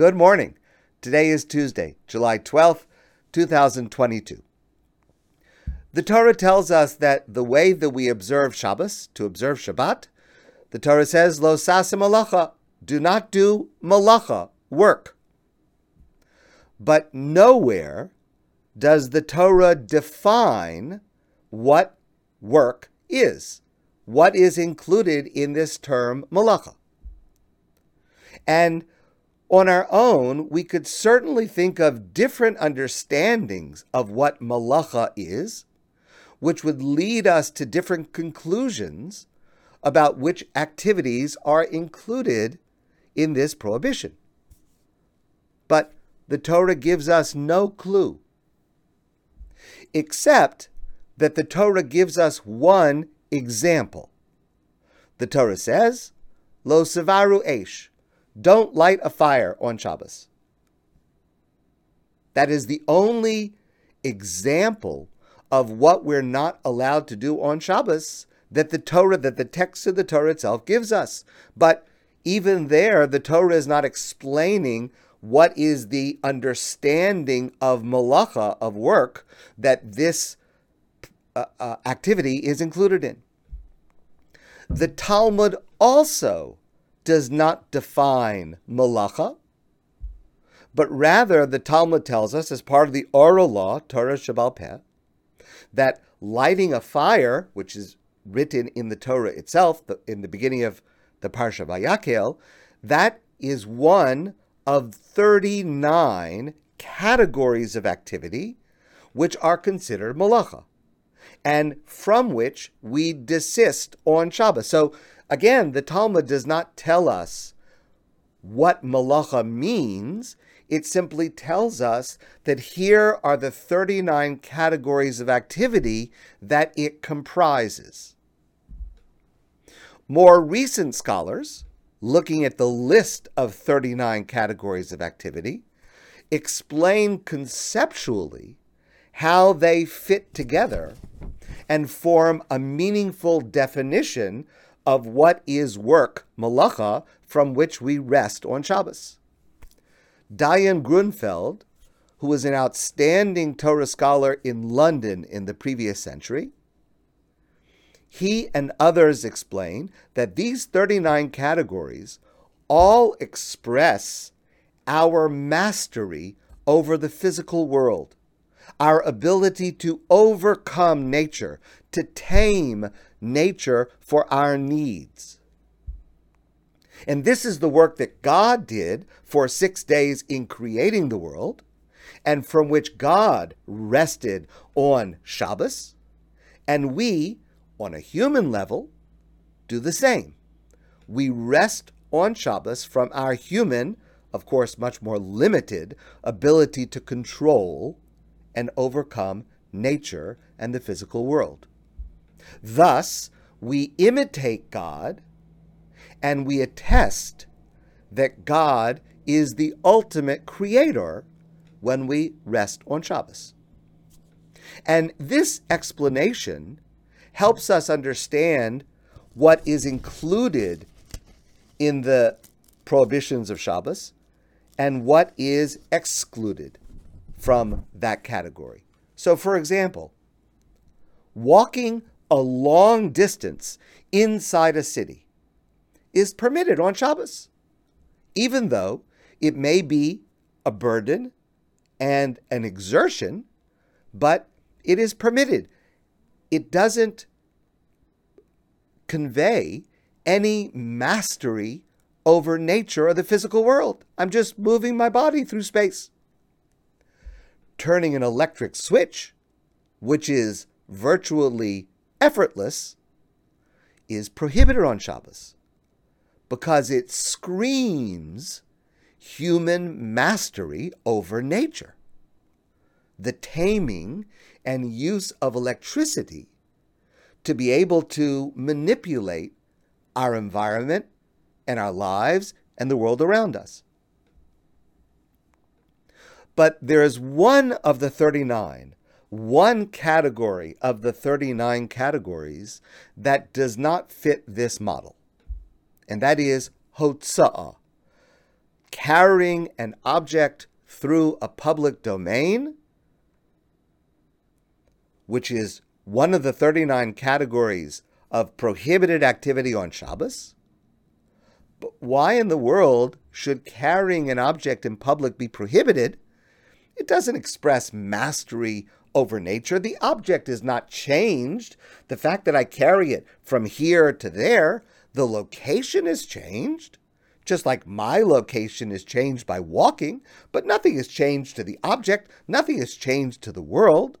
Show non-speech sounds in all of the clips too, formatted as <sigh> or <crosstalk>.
Good morning. Today is Tuesday, July 12th, 2022. The Torah tells us that the way that we observe Shabbos, to observe Shabbat, the Torah says, Lo sasa malacha, do not do malacha, work. But nowhere does the Torah define what work is, what is included in this term malacha. And on our own, we could certainly think of different understandings of what malacha is, which would lead us to different conclusions about which activities are included in this prohibition. But the Torah gives us no clue, except that the Torah gives us one example. The Torah says, Lo sevaru esh, don't light a fire on Shabbos. That is the only example of what we're not allowed to do on Shabbos that the Torah, that the text of the Torah itself gives us. But even there, the Torah is not explaining what is the understanding of malacha, of work, that this uh, uh, activity is included in. The Talmud also does not define malacha, but rather the Talmud tells us, as part of the oral law, Torah Shabbal Peh, that lighting a fire, which is written in the Torah itself, in the beginning of the Parsha Vayakhel, that is one of 39 categories of activity which are considered malacha, and from which we desist on Shabbos. So Again, the Talmud does not tell us what malacha means. It simply tells us that here are the 39 categories of activity that it comprises. More recent scholars, looking at the list of 39 categories of activity, explain conceptually how they fit together and form a meaningful definition of what is work, malacha, from which we rest on Shabbos. Dayan Grunfeld, who was an outstanding Torah scholar in London in the previous century, he and others explain that these 39 categories all express our mastery over the physical world, our ability to overcome nature, to tame nature for our needs. And this is the work that God did for six days in creating the world, and from which God rested on Shabbos. And we, on a human level, do the same. We rest on Shabbos from our human, of course, much more limited ability to control and overcome nature and the physical world. Thus, we imitate God and we attest that God is the ultimate creator when we rest on Shabbos. And this explanation helps us understand what is included in the prohibitions of Shabbos and what is excluded from that category. So, for example, walking a long distance inside a city is permitted on Shabbos, even though it may be a burden and an exertion, but it is permitted. It doesn't convey any mastery over nature or the physical world. I'm just moving my body through space. Turning an electric switch, which is virtually effortless is prohibited on Shabbos because it screams human mastery over nature. The taming and use of electricity to be able to manipulate our environment and our lives and the world around us. But there is one of the 39 one category of the 39 categories that does not fit this model, and that is hotza'ah, carrying an object through a public domain, which is one of the 39 categories of prohibited activity on Shabbos? But why in the world should carrying an object in public be prohibited? It doesn't express mastery over nature. The object is not changed. The fact that I carry it from here to there, the location is changed. Just like my location is changed by walking, but nothing is changed to the object, nothing is changed to the world.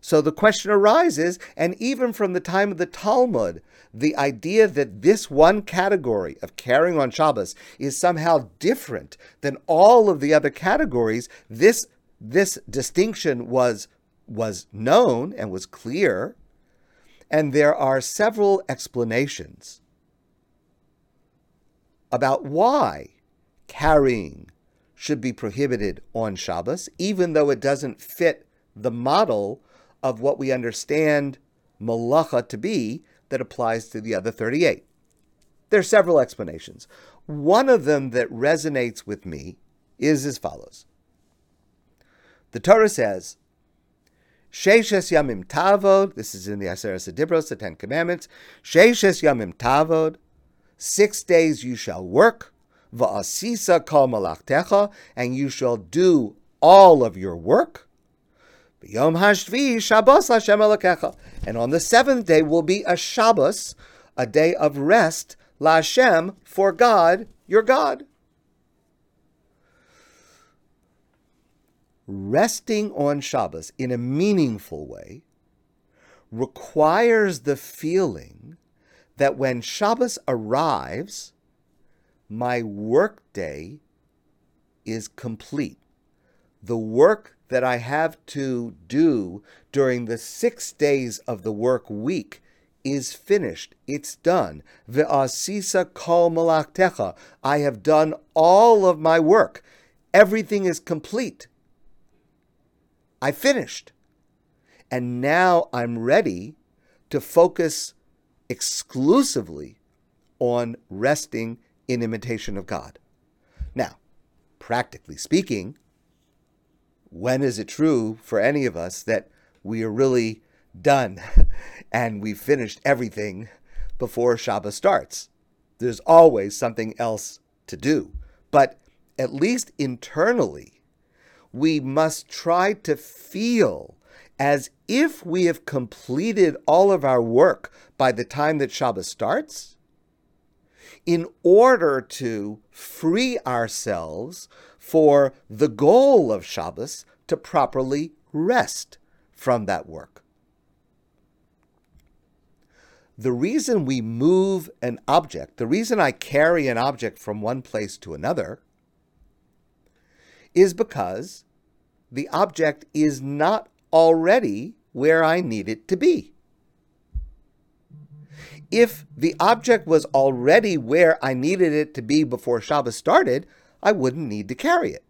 So the question arises, and even from the time of the Talmud, the idea that this one category of carrying on Shabbos is somehow different than all of the other categories, this, this distinction was, was known and was clear. And there are several explanations about why carrying should be prohibited on Shabbos, even though it doesn't fit the model of what we understand malacha to be that applies to the other 38. There are several explanations. One of them that resonates with me is as follows. The Torah says, Sheishes Yamim Tavod, this is in the Aseret Dibros, the Ten Commandments, Sheishes Yamim Tavod, six days you shall work, Va'asisa kol malachtecha, and you shall do all of your work, Hashvi Shabbos Hashem Elokecha. And on the seventh day will be a Shabbos, a day of rest, La for God, your God. Resting on Shabbos in a meaningful way requires the feeling that when Shabbos arrives, my workday is complete. The work that I have to do during the six days of the work week is finished. It's done. Ve'asisa kol malachtecha. I have done all of my work. Everything is complete. I finished. And now I'm ready to focus exclusively on resting in imitation of God. Now, practically speaking, when is it true for any of us that we are really done <laughs> and we've finished everything before Shabbat starts? There's always something else to do. But at least internally, we must try to feel as if we have completed all of our work by the time that Shabbat starts, in order to free ourselves for the goal of Shabbos to properly rest from that work. The reason we move an object, the reason I carry an object from one place to another, is because the object is not already where I need it to be. If the object was already where I needed it to be before Shabbos started, I wouldn't need to carry it.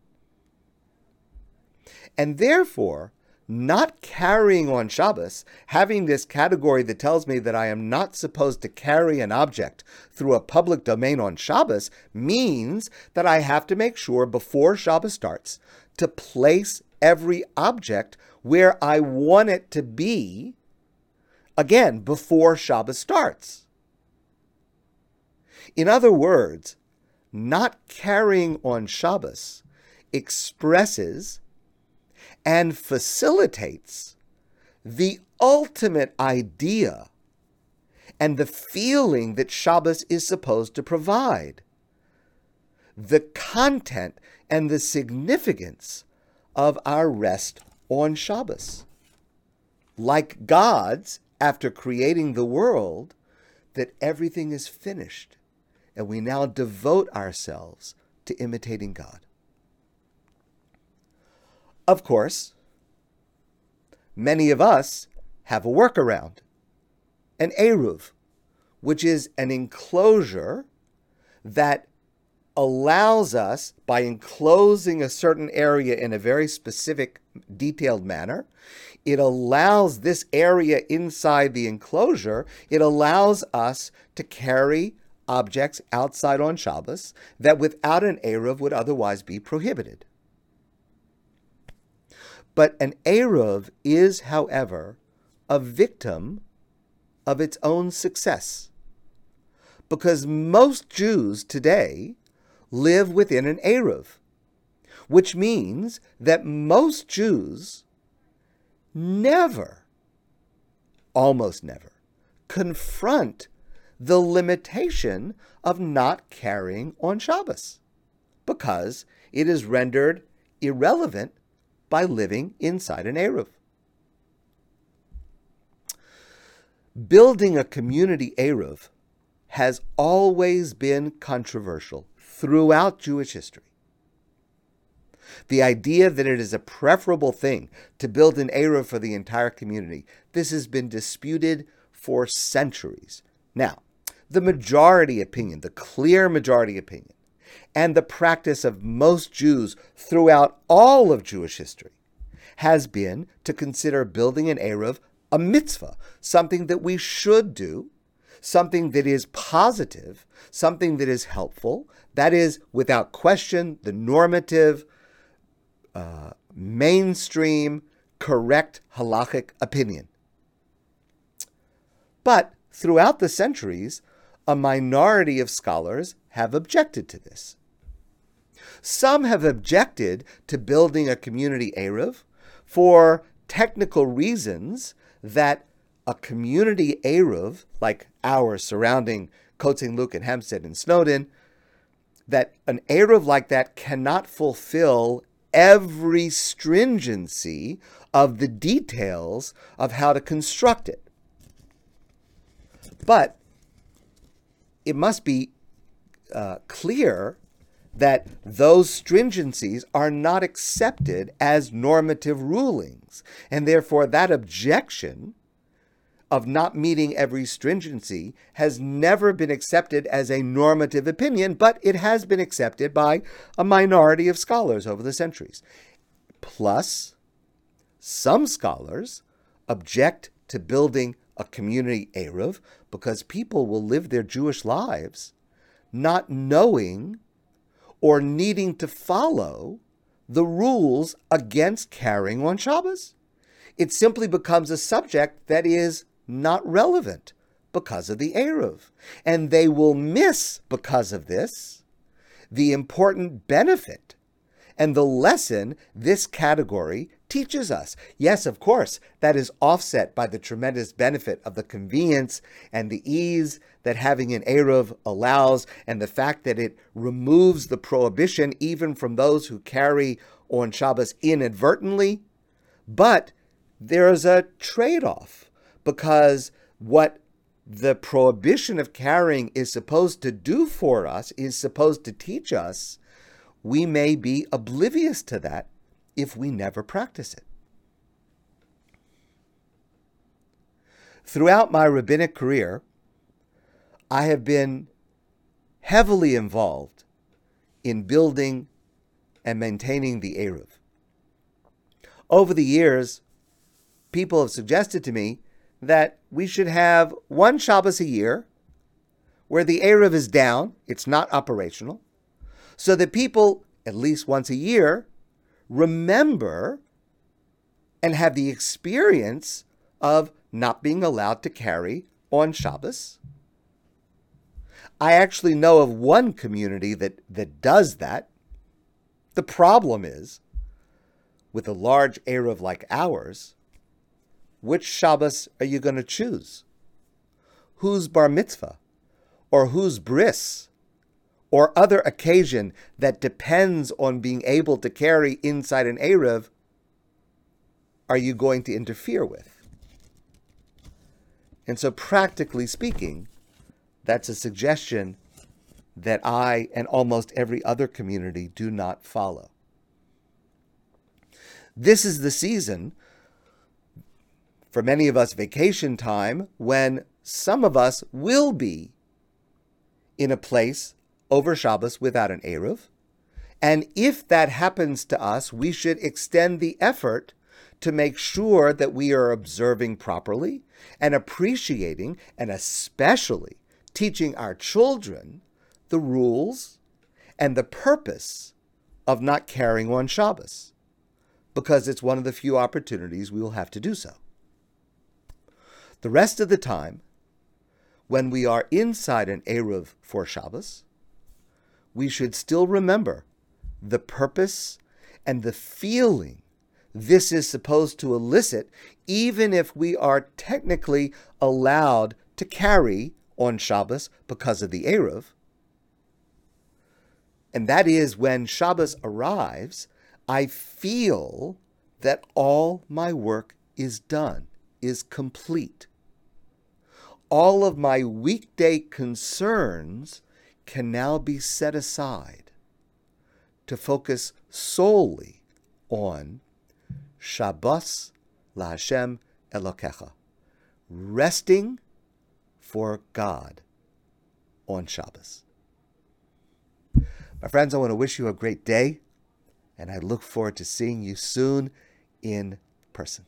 And therefore, not carrying on Shabbos, having this category that tells me that I am not supposed to carry an object through a public domain on Shabbos, means that I have to make sure before Shabbos starts to place every object where I want it to be, again, before Shabbos starts. In other words, not carrying on Shabbos expresses and facilitates the ultimate idea and the feeling that Shabbos is supposed to provide. The content and the significance of our rest on Shabbos. Like God's, after creating the world, that everything is finished and we now devote ourselves to imitating God. Of course, many of us have a workaround, an Eruv, which is an enclosure that allows us, by enclosing a certain area in a very specific, detailed manner, it allows this area inside the enclosure, it allows us to carry objects outside on Shabbos that without an Eruv would otherwise be prohibited. But an Eruv is, however, a victim of its own success. Because most Jews today live within an Eruv, which means that most Jews never, almost never, confront the limitation of not carrying on Shabbos because it is rendered irrelevant by living inside an Eruv. Building a community Eruv has always been controversial throughout Jewish history. The idea that it is a preferable thing to build an Eruv for the entire community, this has been disputed for centuries. Now, the majority opinion, the clear majority opinion, and the practice of most Jews throughout all of Jewish history has been to consider building an Eruv a mitzvah, something that we should do, something that is positive, something that is helpful. That is, without question, the normative, uh, mainstream, correct halachic opinion. But throughout the centuries, a minority of scholars have objected to this. Some have objected to building a community Eruv for technical reasons that a community Eruv, like ours surrounding Côte Saint-Luc and Hampstead and Snowdon, that an Eruv like that cannot fulfill every stringency of the details of how to construct it. But it must be uh, clear that those stringencies are not accepted as normative rulings. And therefore, that objection of not meeting every stringency has never been accepted as a normative opinion, but it has been accepted by a minority of scholars over the centuries. Plus, some scholars object to building a community Eruv because people will live their Jewish lives not knowing or needing to follow the rules against carrying on Shabbos. It simply becomes a subject that is not relevant because of the Eruv. And they will miss, because of this, the important benefit and the lesson this category teaches us. Yes, of course, that is offset by the tremendous benefit of the convenience and the ease that having an Eruv allows, and the fact that it removes the prohibition even from those who carry on Shabbos inadvertently. But there is a trade off because what the prohibition of carrying is supposed to do for us, is supposed to teach us, we may be oblivious to that if we never practice it. Throughout my rabbinic career, I have been heavily involved in building and maintaining the Eruv. Over the years, people have suggested to me that we should have one Shabbos a year where the Eruv is down, it's not operational, so that people, at least once a year, remember and have the experience of not being allowed to carry on Shabbos. I actually know of one community that, that does that. The problem is, with a large Eruv like ours, which Shabbos are you going to choose? Whose bar mitzvah? Or whose bris? Or other occasion that depends on being able to carry inside an Eruv are you going to interfere with? And so, practically speaking, that's a suggestion that I and almost every other community do not follow. This is the season, for many of us, vacation time, when some of us will be in a place over Shabbos without an Eruv. And if that happens to us, we should extend the effort to make sure that we are observing properly and appreciating and especially teaching our children the rules and the purpose of not carrying on Shabbos, because it's one of the few opportunities we will have to do so. The rest of the time, when we are inside an Eruv for Shabbos, we should still remember the purpose and the feeling this is supposed to elicit, even if we are technically allowed to carry on Shabbos because of the Eruv. And that is when Shabbos arrives, I feel that all my work is done, is complete. All of my weekday concerns can now be set aside to focus solely on Shabbos LaHashem Elokecha, resting for God on Shabbos. My friends, I want to wish you a great day, and I look forward to seeing you soon in person.